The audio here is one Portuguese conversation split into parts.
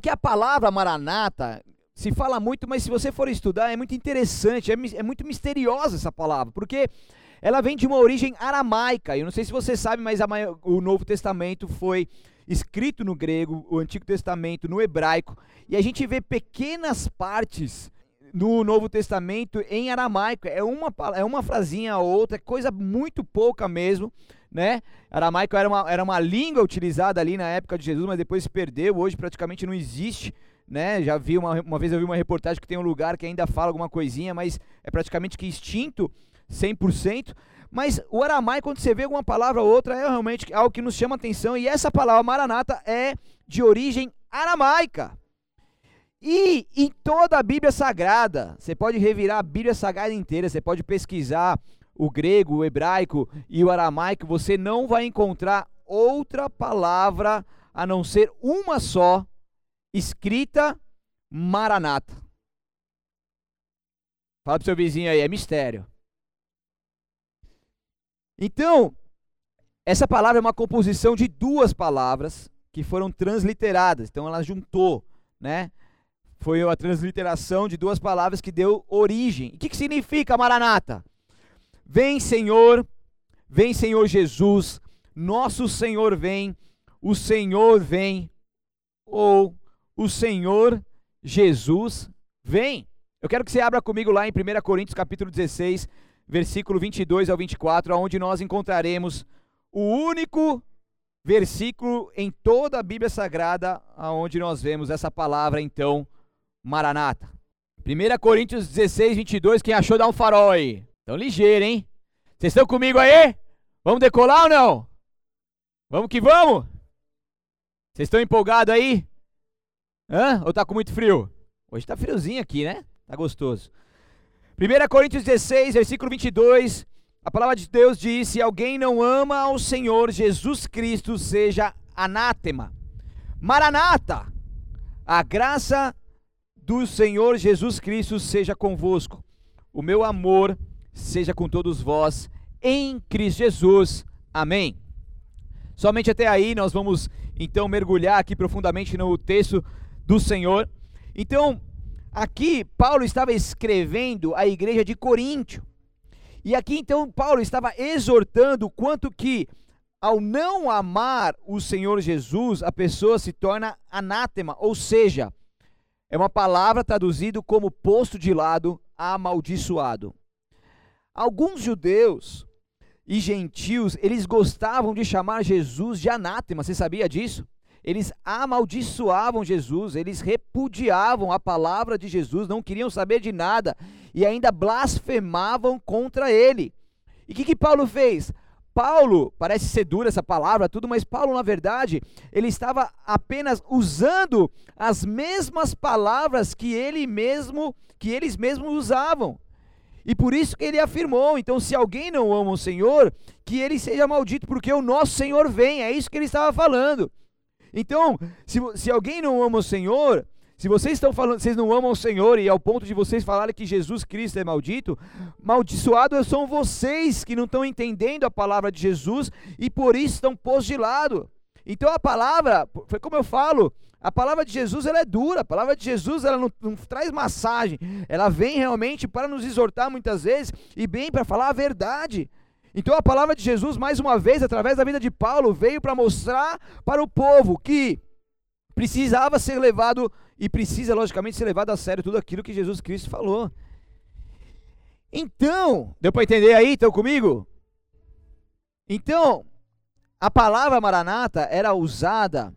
Que a palavra maranata se fala muito, mas se você for estudar é muito interessante, é, é muito misteriosa essa palavra, porque ela vem de uma origem aramaica. Eu não sei se você sabe, mas o Novo Testamento foi escrito no grego, o Antigo Testamento no hebraico, e a gente vê pequenas partes no Novo Testamento em aramaico. É uma, é uma frasinha ou outra, é coisa muito pouca mesmo né? Aramaico era uma, era uma língua utilizada ali na época de Jesus, mas depois se perdeu, hoje praticamente não existe, né? Já vi uma, uma vez eu vi uma reportagem que tem um lugar que ainda fala alguma coisinha, mas é praticamente que extinto 100%. Mas o aramaico, quando você vê alguma palavra ou outra, é realmente algo que nos chama atenção, e essa palavra maranata é de origem aramaica. E em toda a Bíblia Sagrada, você pode revirar a Bíblia Sagrada inteira, você pode pesquisar o grego, o hebraico e o aramaico, você não vai encontrar outra palavra a não ser uma só, escrita Maranata. Fala pro seu vizinho aí, é mistério. Então, essa palavra é uma composição de duas palavras que foram transliteradas. Então ela juntou, né? Foi a transliteração de duas palavras que deu origem. O que, que significa Maranata? Vem, Senhor, vem, Senhor Jesus, nosso Senhor vem, o Senhor vem, ou o Senhor Jesus vem. Eu quero que você abra comigo lá em 1 Coríntios capítulo 16, versículo 22 ao 24, onde nós encontraremos o único versículo em toda a Bíblia Sagrada onde nós vemos essa palavra, então, Maranata. 1 Coríntios 16, 22, quem achou dá um farol aí. Tão ligeiro, hein? Vocês estão comigo aí? Vamos decolar ou não? Vamos que vamos? Vocês estão empolgados aí? Hã? Ou tá com muito frio? Hoje tá friozinho aqui, né? Tá gostoso. 1 Coríntios 16, versículo 22. A palavra de Deus diz: Se alguém não ama ao Senhor Jesus Cristo, seja anátema. Maranata! A graça do Senhor Jesus Cristo seja convosco. O meu amor seja com todos vós em Cristo Jesus. Amém. Somente até aí nós vamos então mergulhar aqui profundamente no texto do Senhor. Então, aqui Paulo estava escrevendo a igreja de Coríntio. E aqui então Paulo estava exortando quanto que ao não amar o Senhor Jesus, a pessoa se torna anátema, ou seja, é uma palavra traduzida como posto de lado, amaldiçoado. Alguns judeus e gentios, eles gostavam de chamar Jesus de anátema, você sabia disso? Eles amaldiçoavam Jesus, eles repudiavam a palavra de Jesus, não queriam saber de nada e ainda blasfemavam contra ele. E o que, que Paulo fez? Paulo, parece ser dura essa palavra, tudo, mas Paulo, na verdade, ele estava apenas usando as mesmas palavras que ele mesmo, que eles mesmos usavam. E por isso que ele afirmou: então, se alguém não ama o Senhor, que ele seja maldito, porque o nosso Senhor vem. É isso que ele estava falando. Então, se, se alguém não ama o Senhor, se vocês estão falando, vocês não amam o Senhor e ao ponto de vocês falarem que Jesus Cristo é maldito, maldiçoados são vocês que não estão entendendo a palavra de Jesus e por isso estão postos de lado. Então a palavra, foi como eu falo, a palavra de Jesus ela é dura, a palavra de Jesus ela não, não traz massagem, ela vem realmente para nos exortar muitas vezes e bem para falar a verdade. Então a palavra de Jesus, mais uma vez, através da vida de Paulo, veio para mostrar para o povo que precisava ser levado e precisa, logicamente, ser levado a sério tudo aquilo que Jesus Cristo falou. Então, deu para entender aí? Estão comigo? Então, a palavra maranata era usada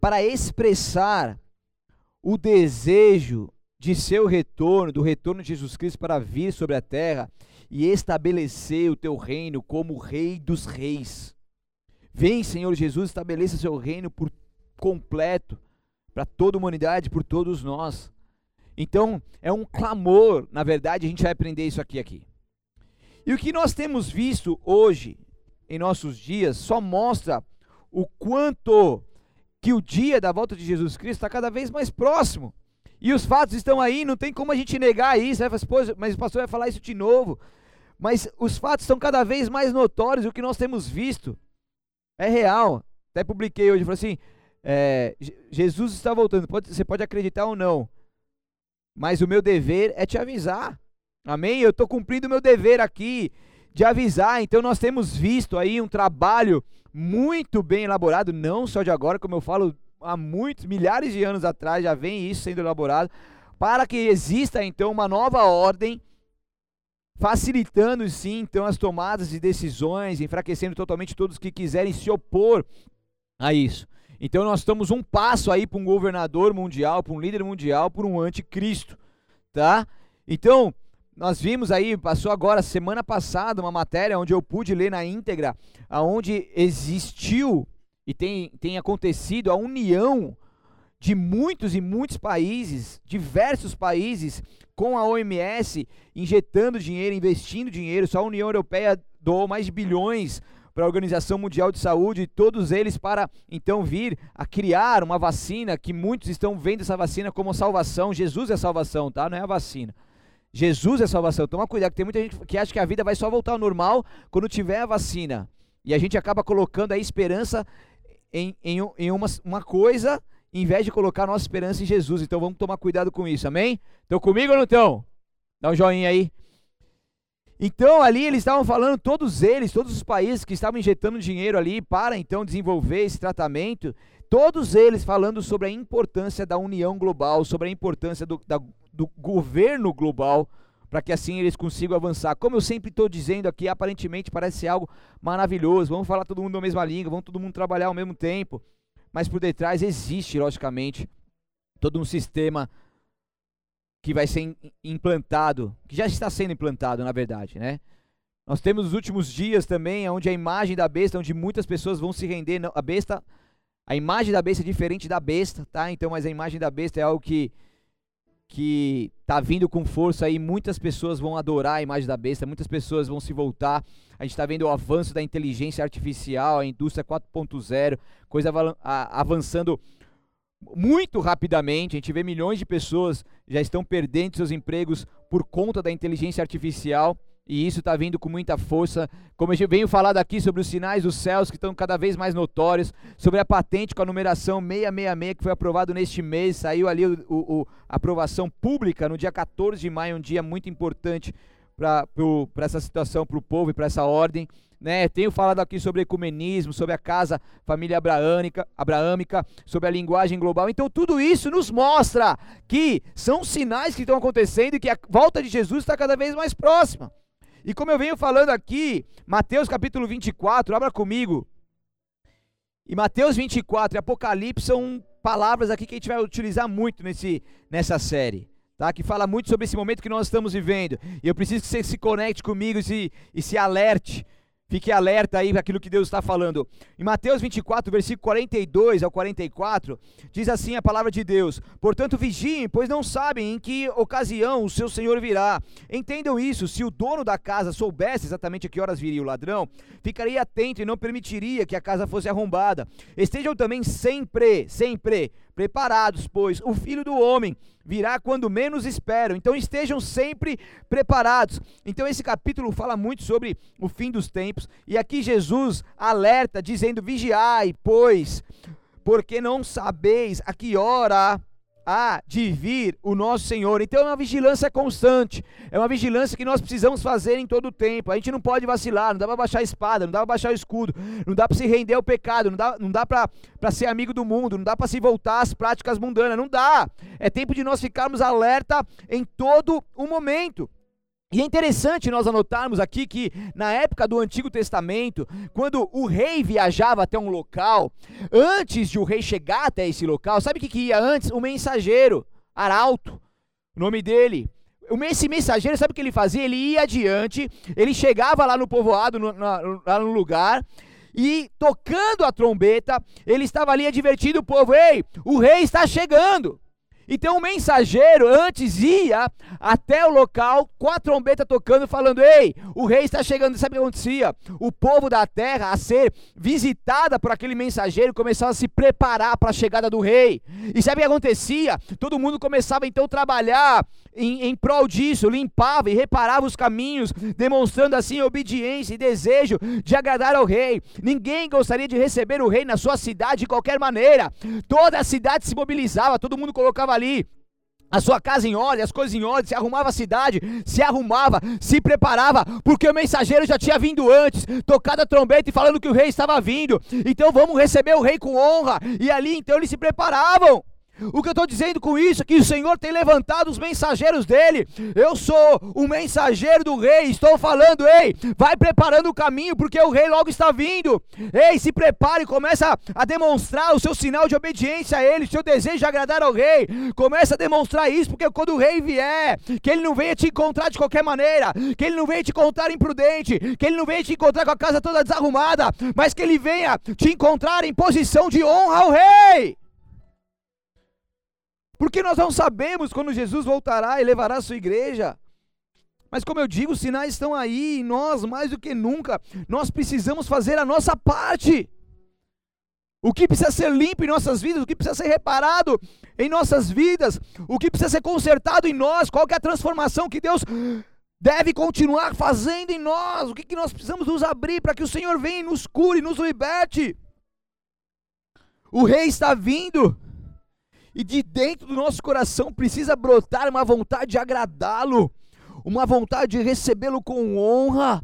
para expressar o desejo de seu retorno, do retorno de Jesus Cristo para vir sobre a terra e estabelecer o teu reino como Rei dos Reis. Vem, Senhor Jesus, estabeleça seu reino por completo para toda a humanidade, por todos nós. Então, é um clamor, na verdade, a gente vai aprender isso aqui aqui. E o que nós temos visto hoje em nossos dias só mostra o quanto que o dia da volta de Jesus Cristo está cada vez mais próximo. E os fatos estão aí, não tem como a gente negar isso. Né? Mas o pastor vai falar isso de novo. Mas os fatos estão cada vez mais notórios. O que nós temos visto é real. Até publiquei hoje, falei assim: é, Jesus está voltando. Pode, você pode acreditar ou não, mas o meu dever é te avisar. Amém? Eu estou cumprindo o meu dever aqui de avisar. Então nós temos visto aí um trabalho muito bem elaborado, não só de agora, como eu falo há muitos, milhares de anos atrás já vem isso sendo elaborado, para que exista então uma nova ordem facilitando sim então as tomadas de decisões, enfraquecendo totalmente todos que quiserem se opor a isso. Então nós estamos um passo aí para um governador mundial, para um líder mundial, para um anticristo, tá? Então, nós vimos aí, passou agora semana passada uma matéria onde eu pude ler na íntegra, aonde existiu e tem, tem acontecido a união de muitos e muitos países, diversos países, com a OMS injetando dinheiro, investindo dinheiro. Só a União Europeia doou mais de bilhões para a Organização Mundial de Saúde, todos eles para então vir a criar uma vacina que muitos estão vendo essa vacina como salvação. Jesus é salvação, tá? Não é a vacina. Jesus é salvação. Toma cuidado, que tem muita gente que acha que a vida vai só voltar ao normal quando tiver a vacina. E a gente acaba colocando a esperança em, em, em uma, uma coisa, em vez de colocar a nossa esperança em Jesus. Então vamos tomar cuidado com isso, amém? Estão comigo ou não estão? Dá um joinha aí. Então ali eles estavam falando, todos eles, todos os países que estavam injetando dinheiro ali para então desenvolver esse tratamento, todos eles falando sobre a importância da união global, sobre a importância do, da, do governo global, para que assim eles consigam avançar. Como eu sempre estou dizendo aqui, aparentemente parece ser algo maravilhoso, vamos falar todo mundo a mesma língua, vamos todo mundo trabalhar ao mesmo tempo, mas por detrás existe, logicamente, todo um sistema que vai ser implantado, que já está sendo implantado, na verdade, né? Nós temos os últimos dias também, onde a imagem da besta, onde muitas pessoas vão se render, a besta, a imagem da besta é diferente da besta, tá? Então, mas a imagem da besta é algo que que tá vindo com força aí, muitas pessoas vão adorar a imagem da besta, muitas pessoas vão se voltar. A gente está vendo o avanço da inteligência artificial, a indústria 4.0, coisa avançando muito rapidamente. A gente vê milhões de pessoas já estão perdendo seus empregos por conta da inteligência artificial. E isso está vindo com muita força. Como eu venho falado aqui sobre os sinais dos céus que estão cada vez mais notórios, sobre a patente com a numeração 666 que foi aprovado neste mês, saiu ali o, o, a aprovação pública no dia 14 de maio, um dia muito importante para essa situação, para o povo e para essa ordem. Né? Tenho falado aqui sobre ecumenismo, sobre a casa família abraâmica, abraâmica, sobre a linguagem global. Então tudo isso nos mostra que são sinais que estão acontecendo e que a volta de Jesus está cada vez mais próxima. E como eu venho falando aqui, Mateus capítulo 24, abra comigo. E Mateus 24 e Apocalipse são palavras aqui que a gente vai utilizar muito nesse, nessa série. Tá, que fala muito sobre esse momento que nós estamos vivendo. E eu preciso que você se conecte comigo e se, e se alerte Fique alerta aí para aquilo que Deus está falando. Em Mateus 24, versículo 42 ao 44, diz assim a palavra de Deus: Portanto, vigiem, pois não sabem em que ocasião o seu Senhor virá. Entendam isso: se o dono da casa soubesse exatamente a que horas viria o ladrão, ficaria atento e não permitiria que a casa fosse arrombada. Estejam também sempre, sempre preparados, pois o filho do homem virá quando menos esperam. Então estejam sempre preparados. Então esse capítulo fala muito sobre o fim dos tempos e aqui Jesus alerta dizendo: "Vigiai, pois, porque não sabeis a que hora há de vir o nosso Senhor. Então é uma vigilância constante, é uma vigilância que nós precisamos fazer em todo o tempo. A gente não pode vacilar, não dá para baixar a espada, não dá para baixar o escudo, não dá para se render ao pecado, não dá, não dá para ser amigo do mundo, não dá para se voltar às práticas mundanas, não dá. É tempo de nós ficarmos alerta em todo o momento. E é interessante nós anotarmos aqui que na época do Antigo Testamento, quando o rei viajava até um local, antes de o rei chegar até esse local, sabe o que, que ia antes? O mensageiro, arauto, o nome dele. Esse mensageiro, sabe o que ele fazia? Ele ia adiante, ele chegava lá no povoado, no, lá no lugar, e tocando a trombeta, ele estava ali advertindo o povo: Ei, o rei está chegando. Então o mensageiro antes ia até o local com a trombeta tocando, falando: Ei, o rei está chegando. Sabe o que acontecia? O povo da terra, a ser visitada por aquele mensageiro, começava a se preparar para a chegada do rei. E sabe o que acontecia? Todo mundo começava então a trabalhar em, em prol disso, limpava e reparava os caminhos, demonstrando assim obediência e desejo de agradar ao rei. Ninguém gostaria de receber o rei na sua cidade de qualquer maneira. Toda a cidade se mobilizava, todo mundo colocava ali a sua casa em ordem, as coisas em ordem, se arrumava a cidade, se arrumava, se preparava, porque o mensageiro já tinha vindo antes, tocado a trombeta e falando que o rei estava vindo. Então vamos receber o rei com honra. E ali então eles se preparavam. O que eu estou dizendo com isso é que o Senhor tem levantado os mensageiros dele. Eu sou o mensageiro do rei. Estou falando, ei, vai preparando o caminho, porque o rei logo está vindo. Ei, se prepare, começa a demonstrar o seu sinal de obediência a ele, o seu desejo de agradar ao rei. Começa a demonstrar isso, porque quando o rei vier, que ele não venha te encontrar de qualquer maneira, que ele não venha te encontrar imprudente, que ele não venha te encontrar com a casa toda desarrumada, mas que ele venha te encontrar em posição de honra ao rei. Porque nós não sabemos quando Jesus voltará e levará a sua igreja. Mas como eu digo, os sinais estão aí, e nós, mais do que nunca, nós precisamos fazer a nossa parte. O que precisa ser limpo em nossas vidas, o que precisa ser reparado em nossas vidas, o que precisa ser consertado em nós, qual é a transformação que Deus deve continuar fazendo em nós, o que, que nós precisamos nos abrir para que o Senhor venha e nos cure, nos liberte. O rei está vindo, e de dentro do nosso coração precisa brotar uma vontade de agradá-lo, uma vontade de recebê-lo com honra,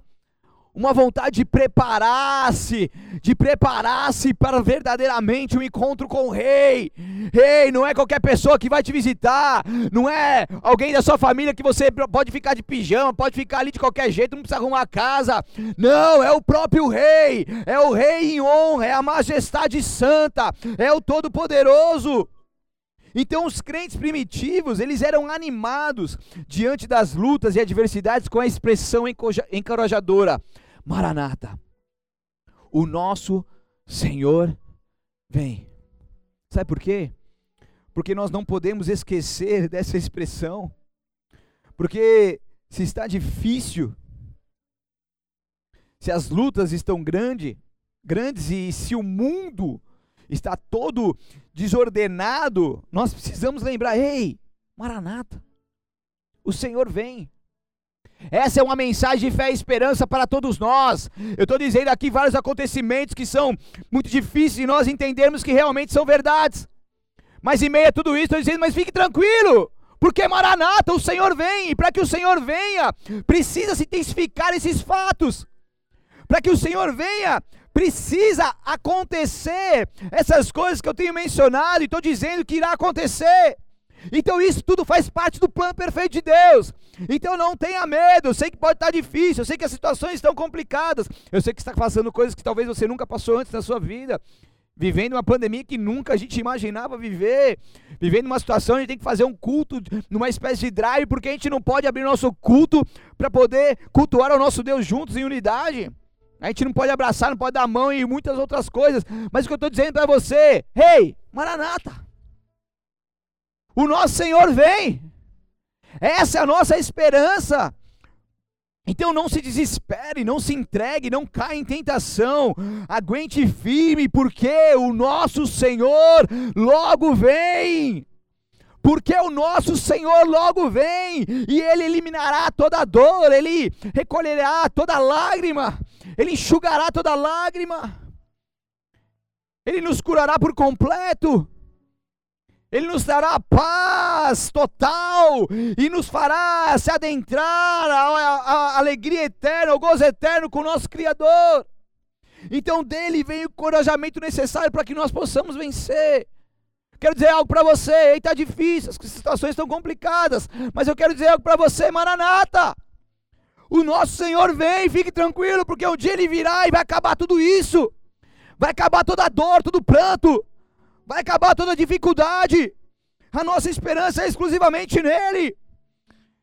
uma vontade de preparar-se, de preparar-se para verdadeiramente um encontro com o rei. Rei, não é qualquer pessoa que vai te visitar, não é alguém da sua família que você pode ficar de pijama, pode ficar ali de qualquer jeito, não precisa arrumar a casa. Não, é o próprio rei, é o rei em honra, é a majestade santa, é o todo-poderoso. Então os crentes primitivos, eles eram animados diante das lutas e adversidades com a expressão encorajadora: Maranata, o nosso Senhor vem. Sabe por quê? Porque nós não podemos esquecer dessa expressão. Porque se está difícil, se as lutas estão grande, grandes e se o mundo está todo desordenado, nós precisamos lembrar: ei, Maranata, o Senhor vem. Essa é uma mensagem de fé e esperança para todos nós. Eu estou dizendo aqui vários acontecimentos que são muito difíceis de nós entendermos que realmente são verdades. Mas em meio a tudo isso, estou dizendo, mas fique tranquilo, porque Maranata, o Senhor vem, e para que o Senhor venha, precisa se intensificar esses fatos. Para que o Senhor venha, precisa acontecer essas coisas que eu tenho mencionado e estou dizendo que irá acontecer. Então isso tudo faz parte do plano perfeito de Deus. Então não tenha medo. Eu sei que pode estar difícil, eu sei que as situações estão complicadas. Eu sei que está passando coisas que talvez você nunca passou antes na sua vida. Vivendo uma pandemia que nunca a gente imaginava viver, vivendo uma situação onde a gente tem que fazer um culto numa espécie de drive, porque a gente não pode abrir nosso culto para poder cultuar ao nosso Deus juntos em unidade. A gente não pode abraçar, não pode dar mão e muitas outras coisas. Mas o que eu estou dizendo para você, hey, Maranata, o nosso Senhor vem. Essa é a nossa esperança. Então não se desespere, não se entregue, não caia em tentação. Aguente firme, porque o nosso Senhor logo vem. Porque o nosso Senhor logo vem e ele eliminará toda dor, ele recolherá toda lágrima. Ele enxugará toda lágrima, Ele nos curará por completo, Ele nos dará paz total e nos fará se adentrar à alegria eterna, ao gozo eterno com o nosso Criador. Então dele vem o encorajamento necessário para que nós possamos vencer. Quero dizer algo para você, está difícil, as situações estão complicadas, mas eu quero dizer algo para você, Maranata. O nosso Senhor vem, fique tranquilo, porque um dia Ele virá e vai acabar tudo isso. Vai acabar toda a dor, todo o pranto. Vai acabar toda a dificuldade. A nossa esperança é exclusivamente nele.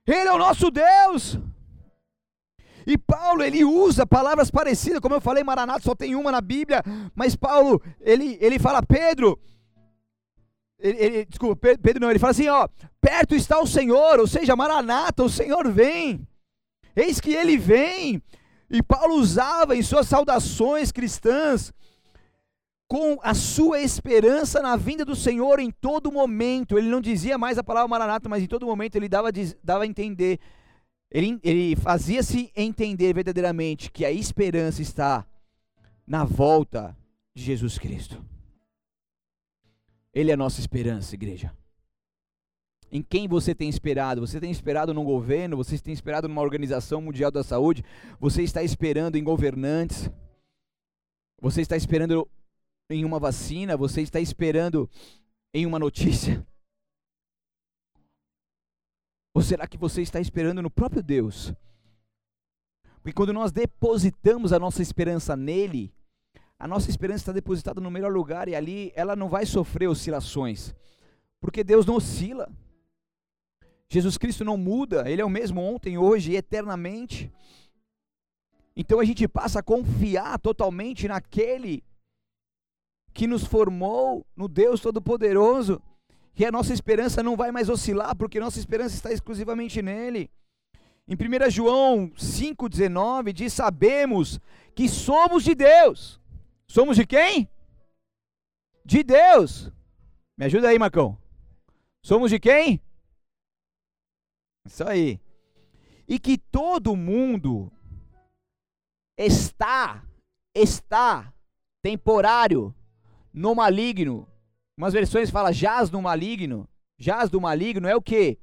Ele é o nosso Deus. E Paulo, ele usa palavras parecidas, como eu falei, Maranata só tem uma na Bíblia, mas Paulo, ele, ele fala, Pedro, ele, ele, desculpa, Pedro não, ele fala assim, ó, perto está o Senhor, ou seja, Maranata, o Senhor vem. Eis que ele vem. E Paulo usava em suas saudações cristãs com a sua esperança na vinda do Senhor em todo momento. Ele não dizia mais a palavra maranata, mas em todo momento ele dava, dava a entender, ele, ele fazia-se entender verdadeiramente que a esperança está na volta de Jesus Cristo. Ele é a nossa esperança, igreja. Em quem você tem esperado? Você tem esperado num governo? Você tem esperado numa organização mundial da saúde? Você está esperando em governantes? Você está esperando em uma vacina? Você está esperando em uma notícia? Ou será que você está esperando no próprio Deus? Porque quando nós depositamos a nossa esperança nele, a nossa esperança está depositada no melhor lugar e ali ela não vai sofrer oscilações. Porque Deus não oscila. Jesus Cristo não muda, Ele é o mesmo ontem, hoje e eternamente. Então a gente passa a confiar totalmente naquele que nos formou, no Deus Todo-Poderoso, e a nossa esperança não vai mais oscilar, porque nossa esperança está exclusivamente nele. Em 1 João 5,19 diz: Sabemos que somos de Deus. Somos de quem? De Deus. Me ajuda aí, Marcão. Somos de quem? Isso aí. E que todo mundo está, está temporário no maligno. Umas versões falam jaz no maligno. Jaz do maligno é o que?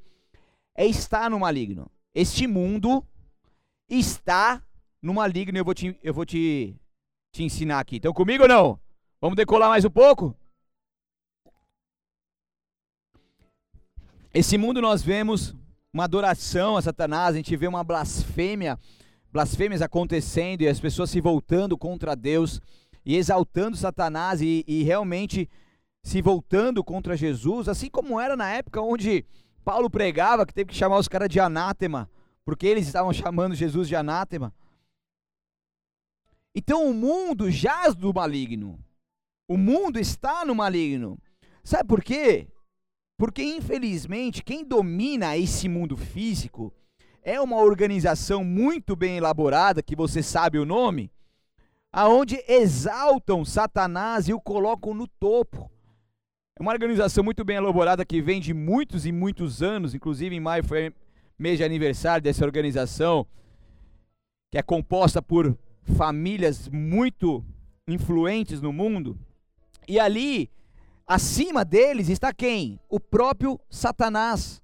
É estar no maligno. Este mundo está no maligno. Eu vou te, eu vou te, te ensinar aqui. Estão comigo ou não? Vamos decolar mais um pouco? Esse mundo nós vemos uma adoração a Satanás, a gente vê uma blasfêmia, blasfêmias acontecendo e as pessoas se voltando contra Deus e exaltando Satanás e, e realmente se voltando contra Jesus, assim como era na época onde Paulo pregava, que teve que chamar os caras de anátema, porque eles estavam chamando Jesus de anátema. Então o mundo jaz do maligno. O mundo está no maligno. Sabe por quê? Porque, infelizmente, quem domina esse mundo físico é uma organização muito bem elaborada, que você sabe o nome, aonde exaltam Satanás e o colocam no topo. É uma organização muito bem elaborada que vem de muitos e muitos anos, inclusive em maio foi mês de aniversário dessa organização, que é composta por famílias muito influentes no mundo. E ali Acima deles está quem? O próprio Satanás.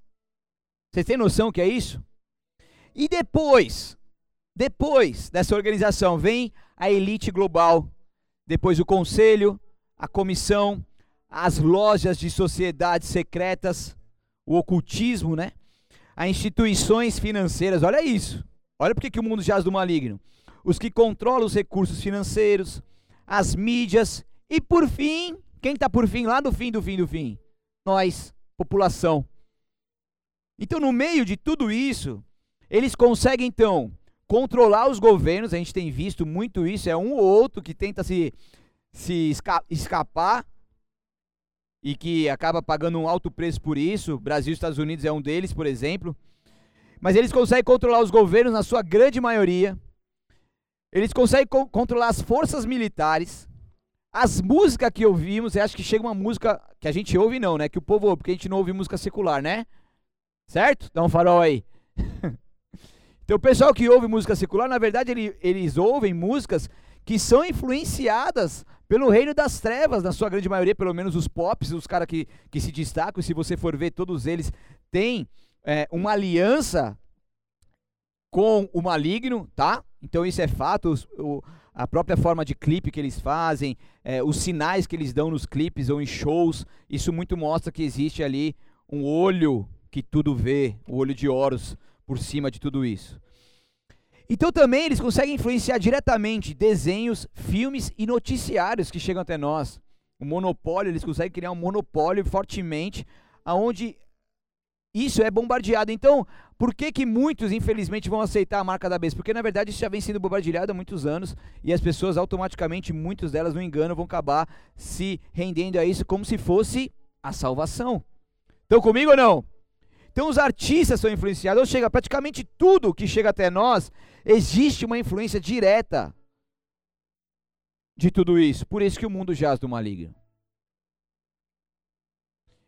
Vocês têm noção que é isso? E depois, depois dessa organização, vem a elite global, depois o conselho, a comissão, as lojas de sociedades secretas, o ocultismo, né? As instituições financeiras, olha isso. Olha porque que o mundo jaz do maligno. Os que controlam os recursos financeiros, as mídias e por fim, quem está por fim, lá no fim do fim do fim? Nós, população. Então, no meio de tudo isso, eles conseguem, então, controlar os governos. A gente tem visto muito isso. É um ou outro que tenta se, se esca escapar e que acaba pagando um alto preço por isso. Brasil e Estados Unidos é um deles, por exemplo. Mas eles conseguem controlar os governos na sua grande maioria. Eles conseguem co controlar as forças militares. As músicas que ouvimos, eu acho que chega uma música que a gente ouve não, né? Que o povo ouve, porque a gente não ouve música secular, né? Certo? Dá um farol aí. então o pessoal que ouve música secular, na verdade, ele, eles ouvem músicas que são influenciadas pelo reino das trevas, na sua grande maioria, pelo menos os pops, os caras que, que se destacam, se você for ver, todos eles têm é, uma aliança com o maligno, tá? Então isso é fato. Os, o, a própria forma de clipe que eles fazem, é, os sinais que eles dão nos clipes ou em shows, isso muito mostra que existe ali um olho que tudo vê, o olho de Horus por cima de tudo isso. Então também eles conseguem influenciar diretamente desenhos, filmes e noticiários que chegam até nós. O monopólio, eles conseguem criar um monopólio fortemente, aonde isso é bombardeado. Então, por que, que muitos, infelizmente, vão aceitar a marca da besta? Porque, na verdade, isso já vem sendo bombardeado há muitos anos e as pessoas, automaticamente, muitos delas, no engano, vão acabar se rendendo a isso como se fosse a salvação. Estão comigo ou não? Então, os artistas são influenciados. Ou chega, praticamente tudo que chega até nós, existe uma influência direta de tudo isso. Por isso que o mundo jaz do maligno.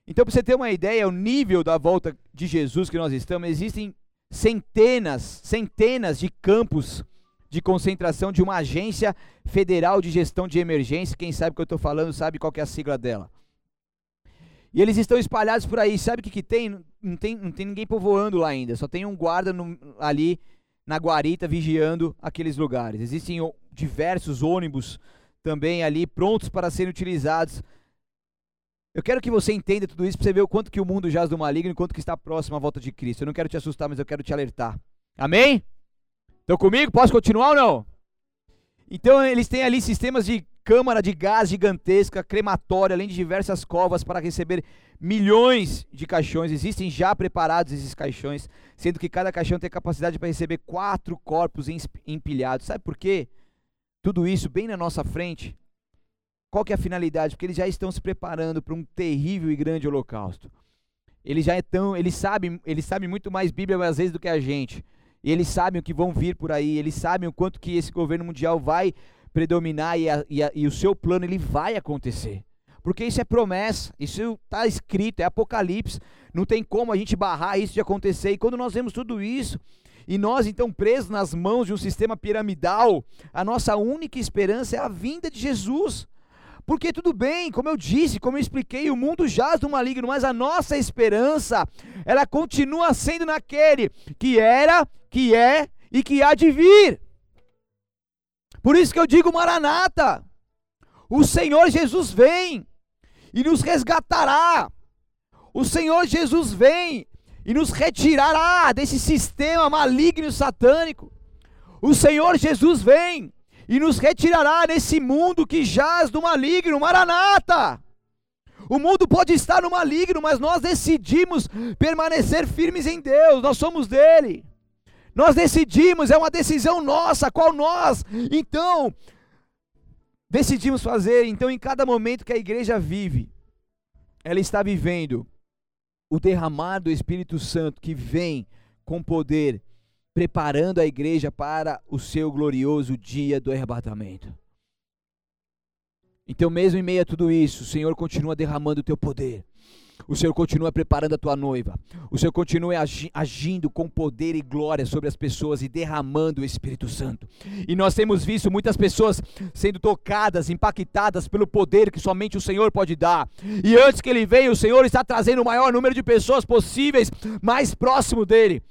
Então, para você ter uma ideia, o nível da volta de Jesus que nós estamos, existem centenas, centenas de campos de concentração de uma agência federal de gestão de emergência. Quem sabe o que eu estou falando sabe qual é a sigla dela. E eles estão espalhados por aí. Sabe o que, que tem? Não, tem? não tem ninguém povoando lá ainda. Só tem um guarda no, ali na guarita vigiando aqueles lugares. Existem diversos ônibus também ali prontos para serem utilizados. Eu quero que você entenda tudo isso para você ver o quanto que o mundo jaz do maligno e quanto que está próximo à volta de Cristo. Eu não quero te assustar, mas eu quero te alertar. Amém? Estão comigo? Posso continuar ou não? Então eles têm ali sistemas de câmara de gás gigantesca, crematória, além de diversas covas para receber milhões de caixões. Existem já preparados esses caixões, sendo que cada caixão tem capacidade para receber quatro corpos empilhados. Sabe por quê? Tudo isso bem na nossa frente. Qual que é a finalidade? Porque eles já estão se preparando para um terrível e grande holocausto. Eles já estão, eles sabem, eles sabem muito mais Bíblia às vezes do que a gente. E eles sabem o que vão vir por aí, eles sabem o quanto que esse governo mundial vai predominar e, a, e, a, e o seu plano ele vai acontecer. Porque isso é promessa, isso está escrito, é Apocalipse. Não tem como a gente barrar isso de acontecer. E quando nós vemos tudo isso, e nós então presos nas mãos de um sistema piramidal, a nossa única esperança é a vinda de Jesus. Porque tudo bem, como eu disse, como eu expliquei, o mundo jaz do maligno, mas a nossa esperança, ela continua sendo naquele que era, que é e que há de vir. Por isso que eu digo Maranata. O Senhor Jesus vem e nos resgatará. O Senhor Jesus vem e nos retirará desse sistema maligno satânico. O Senhor Jesus vem e nos retirará desse mundo que jaz do maligno. Maranata! O mundo pode estar no maligno, mas nós decidimos permanecer firmes em Deus, nós somos dele. Nós decidimos, é uma decisão nossa, qual nós, então, decidimos fazer. Então, em cada momento que a igreja vive, ela está vivendo o derramar do Espírito Santo que vem com poder, preparando a igreja para o seu glorioso dia do arrebatamento. Então, mesmo em meio a tudo isso, o Senhor continua derramando o teu poder. O Senhor continua preparando a tua noiva. O Senhor continua agindo com poder e glória sobre as pessoas e derramando o Espírito Santo. E nós temos visto muitas pessoas sendo tocadas, impactadas pelo poder que somente o Senhor pode dar. E antes que ele venha, o Senhor está trazendo o maior número de pessoas possíveis mais próximo dele.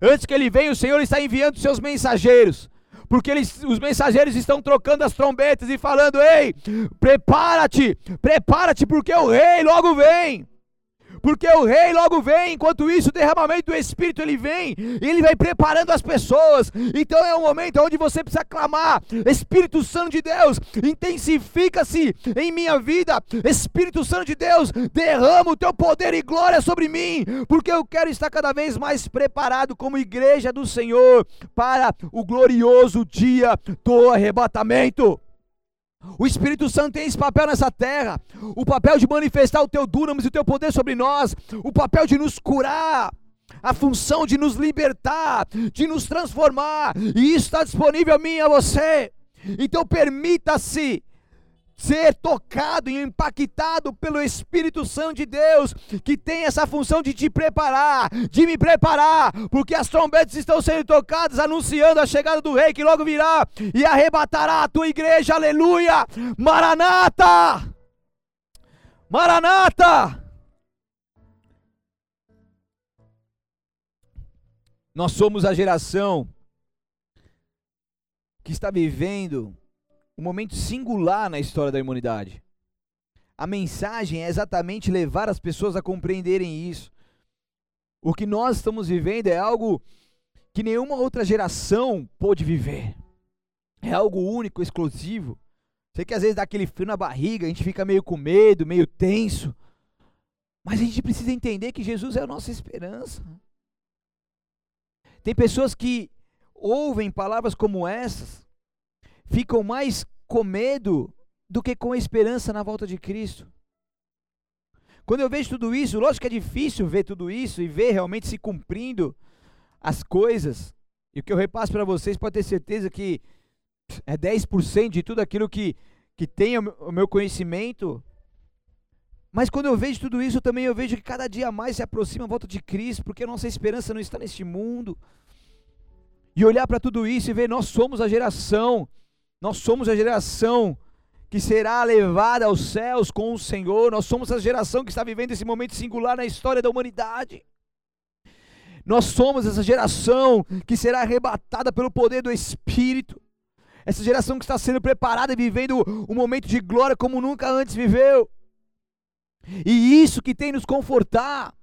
Antes que ele venha, o Senhor está enviando seus mensageiros. Porque eles, os mensageiros estão trocando as trombetas e falando: Ei, prepara-te, prepara-te, porque o rei logo vem porque o rei logo vem, enquanto isso o derramamento do Espírito ele vem, e ele vai preparando as pessoas, então é um momento onde você precisa clamar, Espírito Santo de Deus, intensifica-se em minha vida, Espírito Santo de Deus, derrama o teu poder e glória sobre mim, porque eu quero estar cada vez mais preparado como igreja do Senhor, para o glorioso dia do arrebatamento. O Espírito Santo tem esse papel nessa terra, o papel de manifestar o teu dunamis e o teu poder sobre nós, o papel de nos curar, a função de nos libertar, de nos transformar, e isso está disponível a mim e a você. Então permita-se ser tocado e impactado pelo Espírito Santo de Deus, que tem essa função de te preparar, de me preparar, porque as trombetas estão sendo tocadas, anunciando a chegada do Rei que logo virá e arrebatará a tua igreja, aleluia! Maranata! Maranata! Nós somos a geração que está vivendo um momento singular na história da humanidade. A mensagem é exatamente levar as pessoas a compreenderem isso. O que nós estamos vivendo é algo que nenhuma outra geração pôde viver. É algo único, exclusivo. Sei que às vezes dá aquele frio na barriga, a gente fica meio com medo, meio tenso. Mas a gente precisa entender que Jesus é a nossa esperança. Tem pessoas que ouvem palavras como essas ficam mais com medo do que com esperança na volta de Cristo. Quando eu vejo tudo isso, lógico que é difícil ver tudo isso e ver realmente se cumprindo as coisas. E o que eu repasso para vocês pode ter certeza que é 10% de tudo aquilo que, que tem o meu conhecimento, mas quando eu vejo tudo isso, também eu vejo que cada dia mais se aproxima a volta de Cristo, porque a nossa esperança não está neste mundo. E olhar para tudo isso e ver, nós somos a geração, nós somos a geração que será levada aos céus com o Senhor, nós somos a geração que está vivendo esse momento singular na história da humanidade. Nós somos essa geração que será arrebatada pelo poder do Espírito. Essa geração que está sendo preparada e vivendo um momento de glória como nunca antes viveu. E isso que tem nos confortar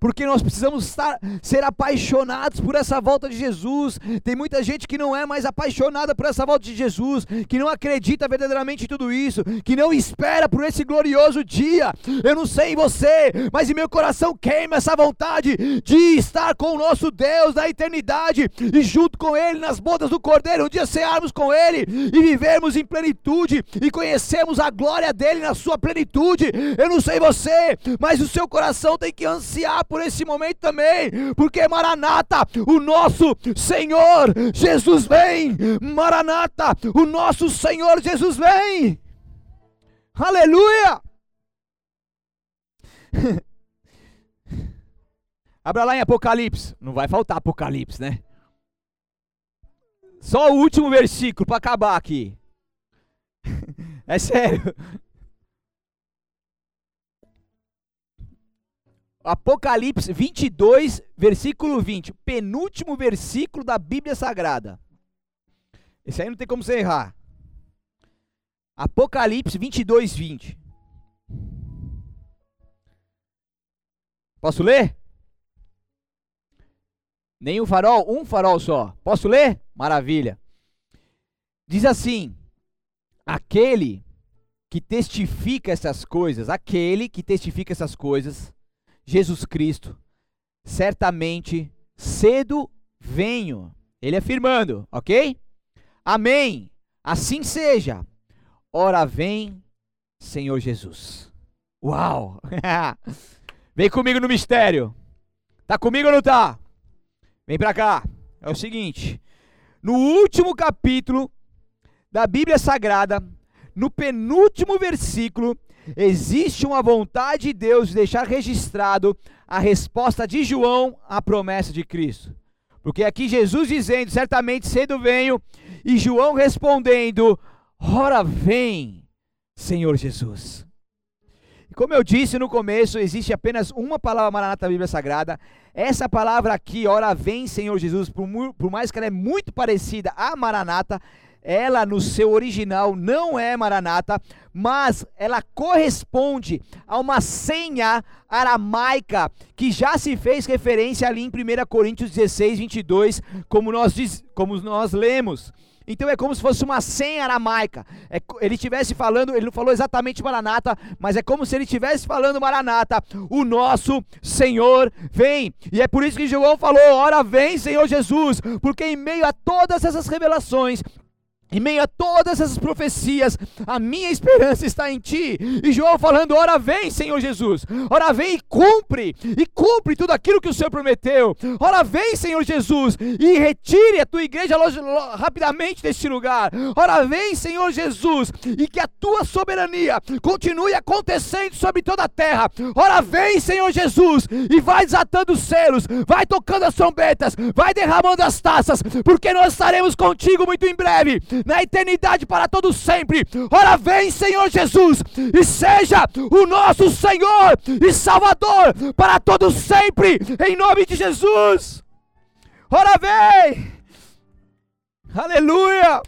porque nós precisamos estar, ser apaixonados por essa volta de Jesus. Tem muita gente que não é mais apaixonada por essa volta de Jesus, que não acredita verdadeiramente em tudo isso, que não espera por esse glorioso dia. Eu não sei em você, mas em meu coração queima essa vontade de estar com o nosso Deus na eternidade e junto com Ele nas bodas do Cordeiro, um dia cearmos com Ele e vivermos em plenitude e conhecermos a glória dele na sua plenitude. Eu não sei você, mas o seu coração tem que ansiar por esse momento também, porque Maranata, o nosso Senhor Jesus vem. Maranata, o nosso Senhor Jesus vem. Aleluia! Abra lá em Apocalipse. Não vai faltar Apocalipse, né? Só o último versículo para acabar aqui. É sério. Apocalipse 22, versículo 20, penúltimo versículo da Bíblia Sagrada. Esse aí não tem como você errar. Apocalipse 22, 20. Posso ler? Nem um farol? Um farol só. Posso ler? Maravilha. Diz assim: Aquele que testifica essas coisas, aquele que testifica essas coisas, Jesus Cristo, certamente cedo venho. Ele afirmando, ok? Amém. Assim seja. Ora vem, Senhor Jesus. Uau! Vem comigo no mistério. Tá comigo ou não tá? Vem pra cá. É o seguinte: no último capítulo da Bíblia Sagrada, no penúltimo versículo, existe uma vontade de Deus de deixar registrado a resposta de João à promessa de Cristo. Porque aqui Jesus dizendo, certamente cedo venho, e João respondendo, ora vem, Senhor Jesus. Como eu disse no começo, existe apenas uma palavra maranata na Bíblia Sagrada. Essa palavra aqui, ora vem, Senhor Jesus, por, por mais que ela é muito parecida à maranata, ela no seu original não é Maranata, mas ela corresponde a uma senha aramaica que já se fez referência ali em 1 Coríntios 16, 22, como nós, diz, como nós lemos. Então é como se fosse uma senha aramaica. É, ele estivesse falando, ele não falou exatamente Maranata, mas é como se ele estivesse falando Maranata. O nosso Senhor vem. E é por isso que João falou: Ora vem, Senhor Jesus, porque em meio a todas essas revelações, em meio a todas essas profecias, a minha esperança está em ti. E João falando: Ora vem, Senhor Jesus. Ora vem e cumpre. E cumpre tudo aquilo que o Senhor prometeu. Ora vem, Senhor Jesus. E retire a tua igreja rapidamente deste lugar. Ora vem, Senhor Jesus. E que a tua soberania continue acontecendo sobre toda a terra. Ora vem, Senhor Jesus. E vai desatando os selos. Vai tocando as trombetas. Vai derramando as taças. Porque nós estaremos contigo muito em breve na eternidade para todo sempre. Ora vem, Senhor Jesus, e seja o nosso Senhor e Salvador para todo sempre, em nome de Jesus. Ora vem! Aleluia!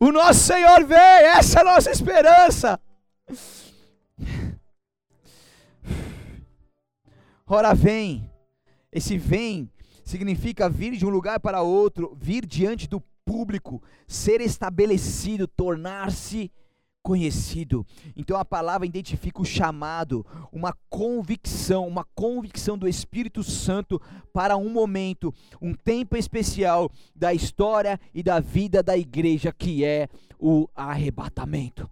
O nosso Senhor vem, essa é a nossa esperança. Ora vem, esse vem significa vir de um lugar para outro, vir diante do público, ser estabelecido, tornar-se conhecido. Então a palavra identifica o chamado, uma convicção, uma convicção do Espírito Santo para um momento, um tempo especial da história e da vida da igreja que é o arrebatamento.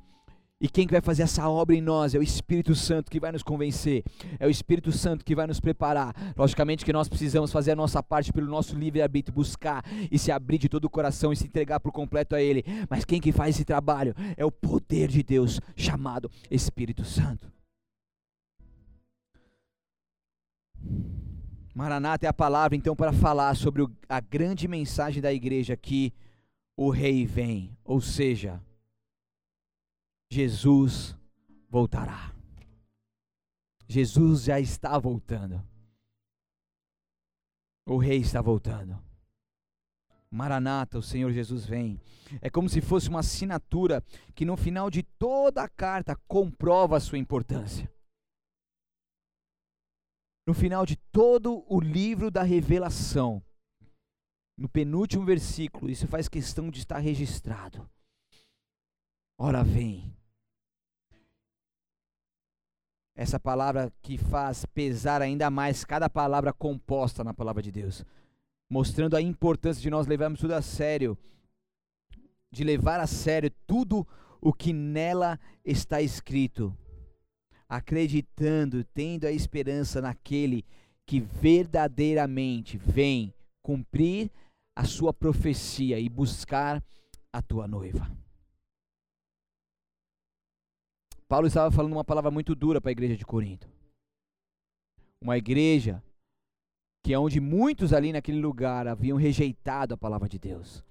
E quem que vai fazer essa obra em nós é o Espírito Santo que vai nos convencer, é o Espírito Santo que vai nos preparar. Logicamente que nós precisamos fazer a nossa parte pelo nosso livre-arbítrio, buscar e se abrir de todo o coração e se entregar por completo a Ele. Mas quem que faz esse trabalho é o poder de Deus chamado Espírito Santo. Maranata é a palavra então para falar sobre a grande mensagem da igreja que o rei vem, ou seja, Jesus voltará. Jesus já está voltando. O rei está voltando. Maranata, o Senhor Jesus vem. É como se fosse uma assinatura que no final de toda a carta comprova a sua importância no final de todo o livro da revelação, no penúltimo versículo, isso faz questão de estar registrado. Ora vem. Essa palavra que faz pesar ainda mais cada palavra composta na palavra de Deus, mostrando a importância de nós levarmos tudo a sério, de levar a sério tudo o que nela está escrito acreditando, tendo a esperança naquele que verdadeiramente vem cumprir a sua profecia e buscar a tua noiva. Paulo estava falando uma palavra muito dura para a igreja de Corinto. Uma igreja que é onde muitos ali naquele lugar haviam rejeitado a palavra de Deus.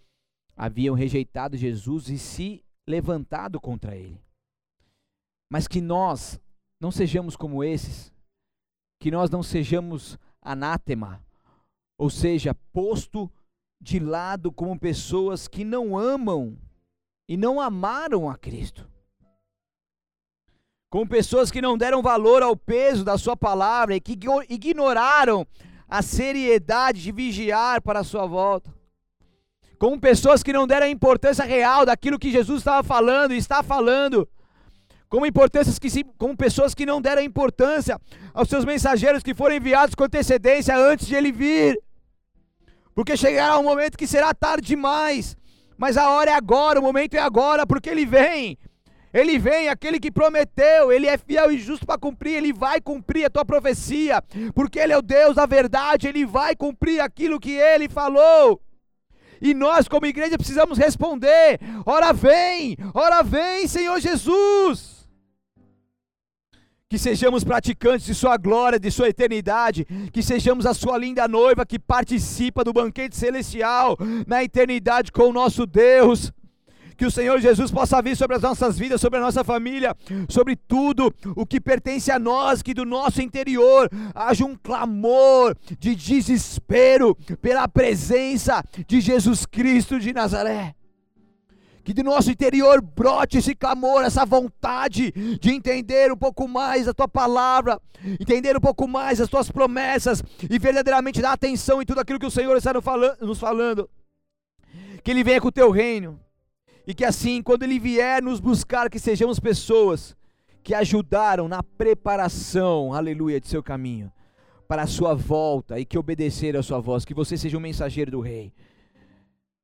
Haviam rejeitado Jesus e se levantado contra ele. Mas que nós não sejamos como esses, que nós não sejamos anátema, ou seja, posto de lado como pessoas que não amam e não amaram a Cristo. Como pessoas que não deram valor ao peso da Sua palavra e que ignoraram a seriedade de vigiar para a Sua volta. Como pessoas que não deram a importância real daquilo que Jesus estava falando e está falando como importâncias que como pessoas que não deram importância aos seus mensageiros que foram enviados com antecedência antes de ele vir. Porque chegará um momento que será tarde demais, mas a hora é agora, o momento é agora, porque ele vem. Ele vem, aquele que prometeu, ele é fiel e justo para cumprir, ele vai cumprir a tua profecia, porque ele é o Deus da verdade, ele vai cumprir aquilo que ele falou. E nós, como igreja, precisamos responder: ora vem, ora vem, Senhor Jesus que sejamos praticantes de Sua glória, de Sua eternidade, que sejamos a Sua linda noiva que participa do banquete celestial na eternidade com o nosso Deus. Que o Senhor Jesus possa vir sobre as nossas vidas, sobre a nossa família, sobre tudo o que pertence a nós, que do nosso interior haja um clamor de desespero pela presença de Jesus Cristo de Nazaré que do nosso interior brote esse clamor, essa vontade de entender um pouco mais a tua palavra, entender um pouco mais as tuas promessas e verdadeiramente dar atenção em tudo aquilo que o Senhor está nos falando. Que Ele venha com o teu reino e que assim, quando Ele vier nos buscar, que sejamos pessoas que ajudaram na preparação, aleluia, de seu caminho para a sua volta e que obedeceram a sua voz, que você seja um mensageiro do Rei.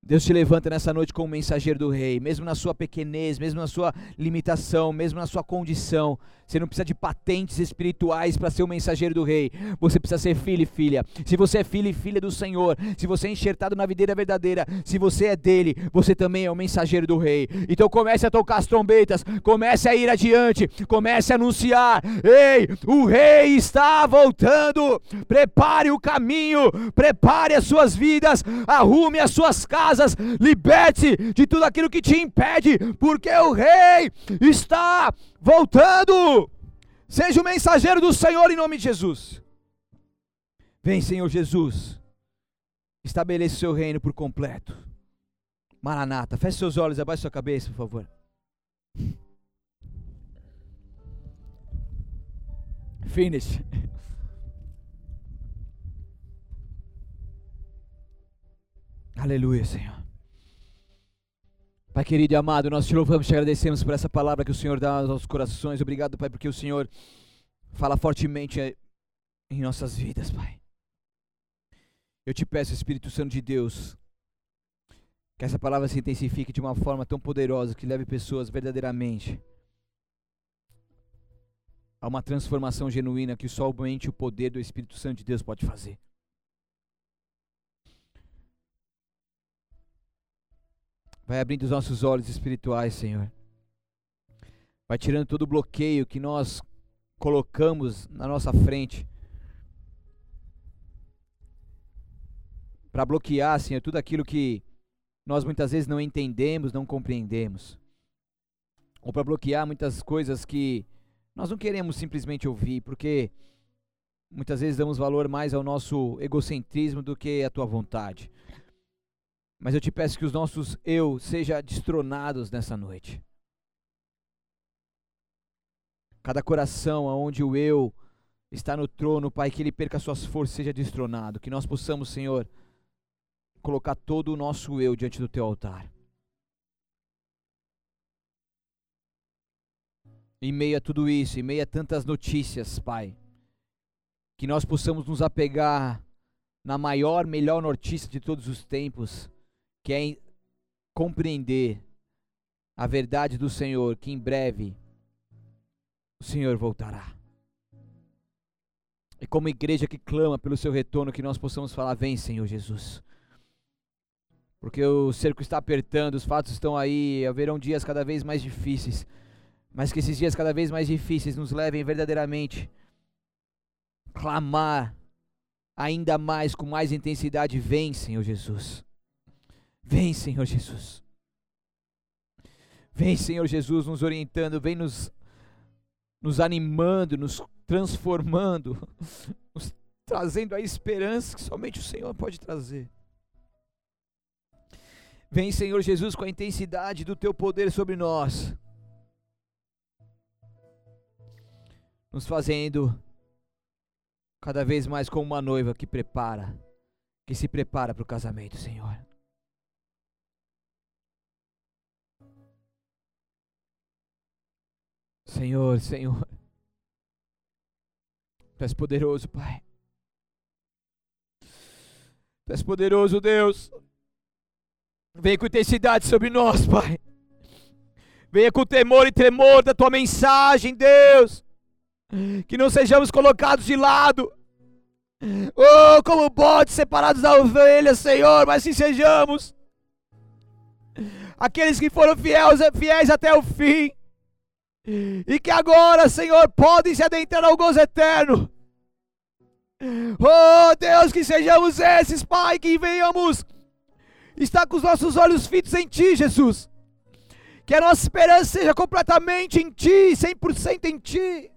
Deus te levanta nessa noite como mensageiro do rei, mesmo na sua pequenez, mesmo na sua limitação, mesmo na sua condição. Você não precisa de patentes espirituais para ser o mensageiro do rei. Você precisa ser filho e filha. Se você é filho e filha do Senhor, se você é enxertado na videira verdadeira, se você é dele, você também é o mensageiro do rei. Então comece a tocar as trombetas, comece a ir adiante, comece a anunciar: "Ei, o rei está voltando! Prepare o caminho, prepare as suas vidas, arrume as suas casas casas, liberte de tudo aquilo que te impede, porque o rei está voltando. Seja o mensageiro do Senhor em nome de Jesus. Vem, Senhor Jesus. Estabeleça o seu reino por completo. Maranata, feche seus olhos, abaixe sua cabeça, por favor. Finish. Aleluia, Senhor. Pai querido e amado, nós te louvamos te agradecemos por essa palavra que o Senhor dá aos nossos corações. Obrigado, Pai, porque o Senhor fala fortemente em nossas vidas, Pai. Eu te peço, Espírito Santo de Deus, que essa palavra se intensifique de uma forma tão poderosa que leve pessoas verdadeiramente a uma transformação genuína que somente o poder do Espírito Santo de Deus pode fazer. Vai abrindo os nossos olhos espirituais, Senhor. Vai tirando todo o bloqueio que nós colocamos na nossa frente. Para bloquear, Senhor, tudo aquilo que nós muitas vezes não entendemos, não compreendemos. Ou para bloquear muitas coisas que nós não queremos simplesmente ouvir, porque muitas vezes damos valor mais ao nosso egocentrismo do que à tua vontade. Mas eu te peço que os nossos eu sejam destronados nessa noite. Cada coração aonde o eu está no trono, Pai, que ele perca suas forças, seja destronado. Que nós possamos, Senhor, colocar todo o nosso eu diante do teu altar. Em meio a tudo isso, em meio a tantas notícias, Pai, que nós possamos nos apegar na maior, melhor notícia de todos os tempos, que compreender a verdade do Senhor, que em breve o Senhor voltará. E como igreja que clama pelo seu retorno, que nós possamos falar: Vem, Senhor Jesus. Porque o cerco está apertando, os fatos estão aí, haverão dias cada vez mais difíceis. Mas que esses dias cada vez mais difíceis nos levem verdadeiramente a clamar ainda mais, com mais intensidade: Vem, Senhor Jesus. Vem, Senhor Jesus. Vem, Senhor Jesus, nos orientando, vem nos nos animando, nos transformando, nos trazendo a esperança que somente o Senhor pode trazer. Vem, Senhor Jesus, com a intensidade do teu poder sobre nós, nos fazendo cada vez mais como uma noiva que prepara, que se prepara para o casamento, Senhor. Senhor, Senhor. Tu és poderoso, Pai. Tu és poderoso, Deus. Vem com intensidade sobre nós, Pai. Venha com temor e tremor da tua mensagem, Deus. Que não sejamos colocados de lado. Oh, como bodes separados da ovelha, Senhor, mas sim sejamos aqueles que foram fiéis, fiéis até o fim e que agora, Senhor, podem se adentrar ao gozo eterno. Oh Deus, que sejamos esses, Pai, que venhamos estar com os nossos olhos fitos em Ti, Jesus. Que a nossa esperança seja completamente em Ti, 100% em Ti.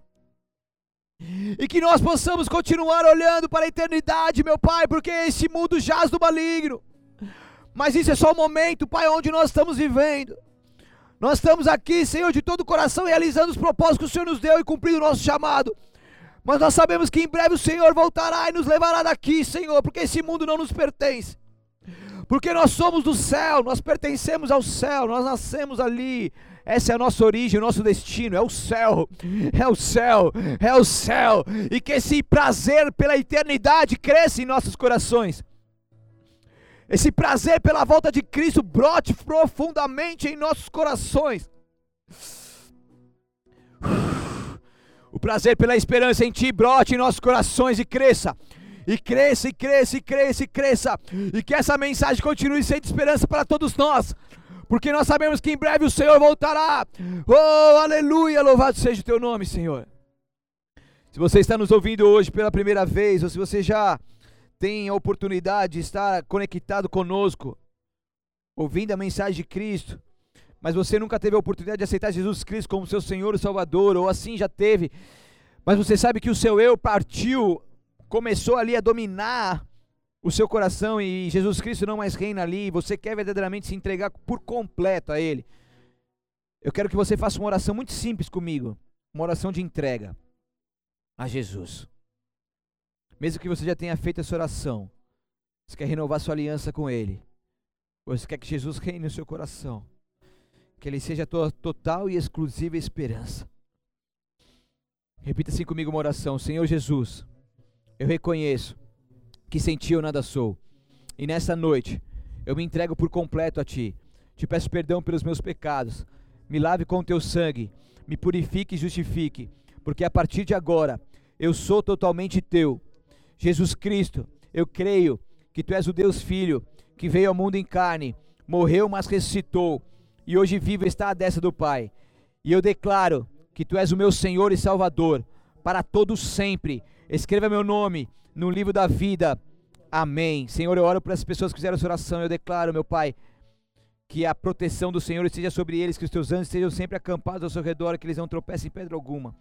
E que nós possamos continuar olhando para a eternidade, meu Pai, porque esse mundo jaz do maligno. Mas isso é só o momento, Pai, onde nós estamos vivendo. Nós estamos aqui, Senhor, de todo o coração, realizando os propósitos que o Senhor nos deu e cumprindo o nosso chamado. Mas nós sabemos que em breve o Senhor voltará e nos levará daqui, Senhor, porque esse mundo não nos pertence. Porque nós somos do céu, nós pertencemos ao céu, nós nascemos ali. Essa é a nossa origem, o nosso destino, é o céu, é o céu, é o céu. E que esse prazer pela eternidade cresça em nossos corações esse prazer pela volta de Cristo brote profundamente em nossos corações. O prazer pela esperança em Ti brote em nossos corações e cresça. E cresça, e cresça, e cresça, e cresça. E que essa mensagem continue sendo esperança para todos nós. Porque nós sabemos que em breve o Senhor voltará. Oh, aleluia! Louvado seja o Teu nome, Senhor. Se você está nos ouvindo hoje pela primeira vez, ou se você já tem a oportunidade de estar conectado conosco, ouvindo a mensagem de Cristo, mas você nunca teve a oportunidade de aceitar Jesus Cristo como seu Senhor e Salvador, ou assim já teve, mas você sabe que o seu eu partiu, começou ali a dominar o seu coração e Jesus Cristo não mais reina ali, você quer verdadeiramente se entregar por completo a Ele. Eu quero que você faça uma oração muito simples comigo, uma oração de entrega a Jesus. Mesmo que você já tenha feito essa oração, você quer renovar sua aliança com Ele, você quer que Jesus reine no seu coração, que Ele seja a tua total e exclusiva esperança. Repita assim comigo uma oração: Senhor Jesus, eu reconheço que sem Ti eu nada sou, e nessa noite eu me entrego por completo a Ti. Te peço perdão pelos meus pecados, me lave com o Teu sangue, me purifique e justifique porque a partir de agora eu sou totalmente teu. Jesus Cristo, eu creio que tu és o Deus Filho que veio ao mundo em carne, morreu, mas ressuscitou, e hoje vive está à destra do Pai. E eu declaro que tu és o meu Senhor e Salvador para todos sempre. Escreva meu nome no livro da vida. Amém. Senhor, eu oro para as pessoas que fizeram essa oração. Eu declaro, meu Pai, que a proteção do Senhor esteja sobre eles, que os teus anjos estejam sempre acampados ao seu redor, que eles não tropecem em pedra alguma.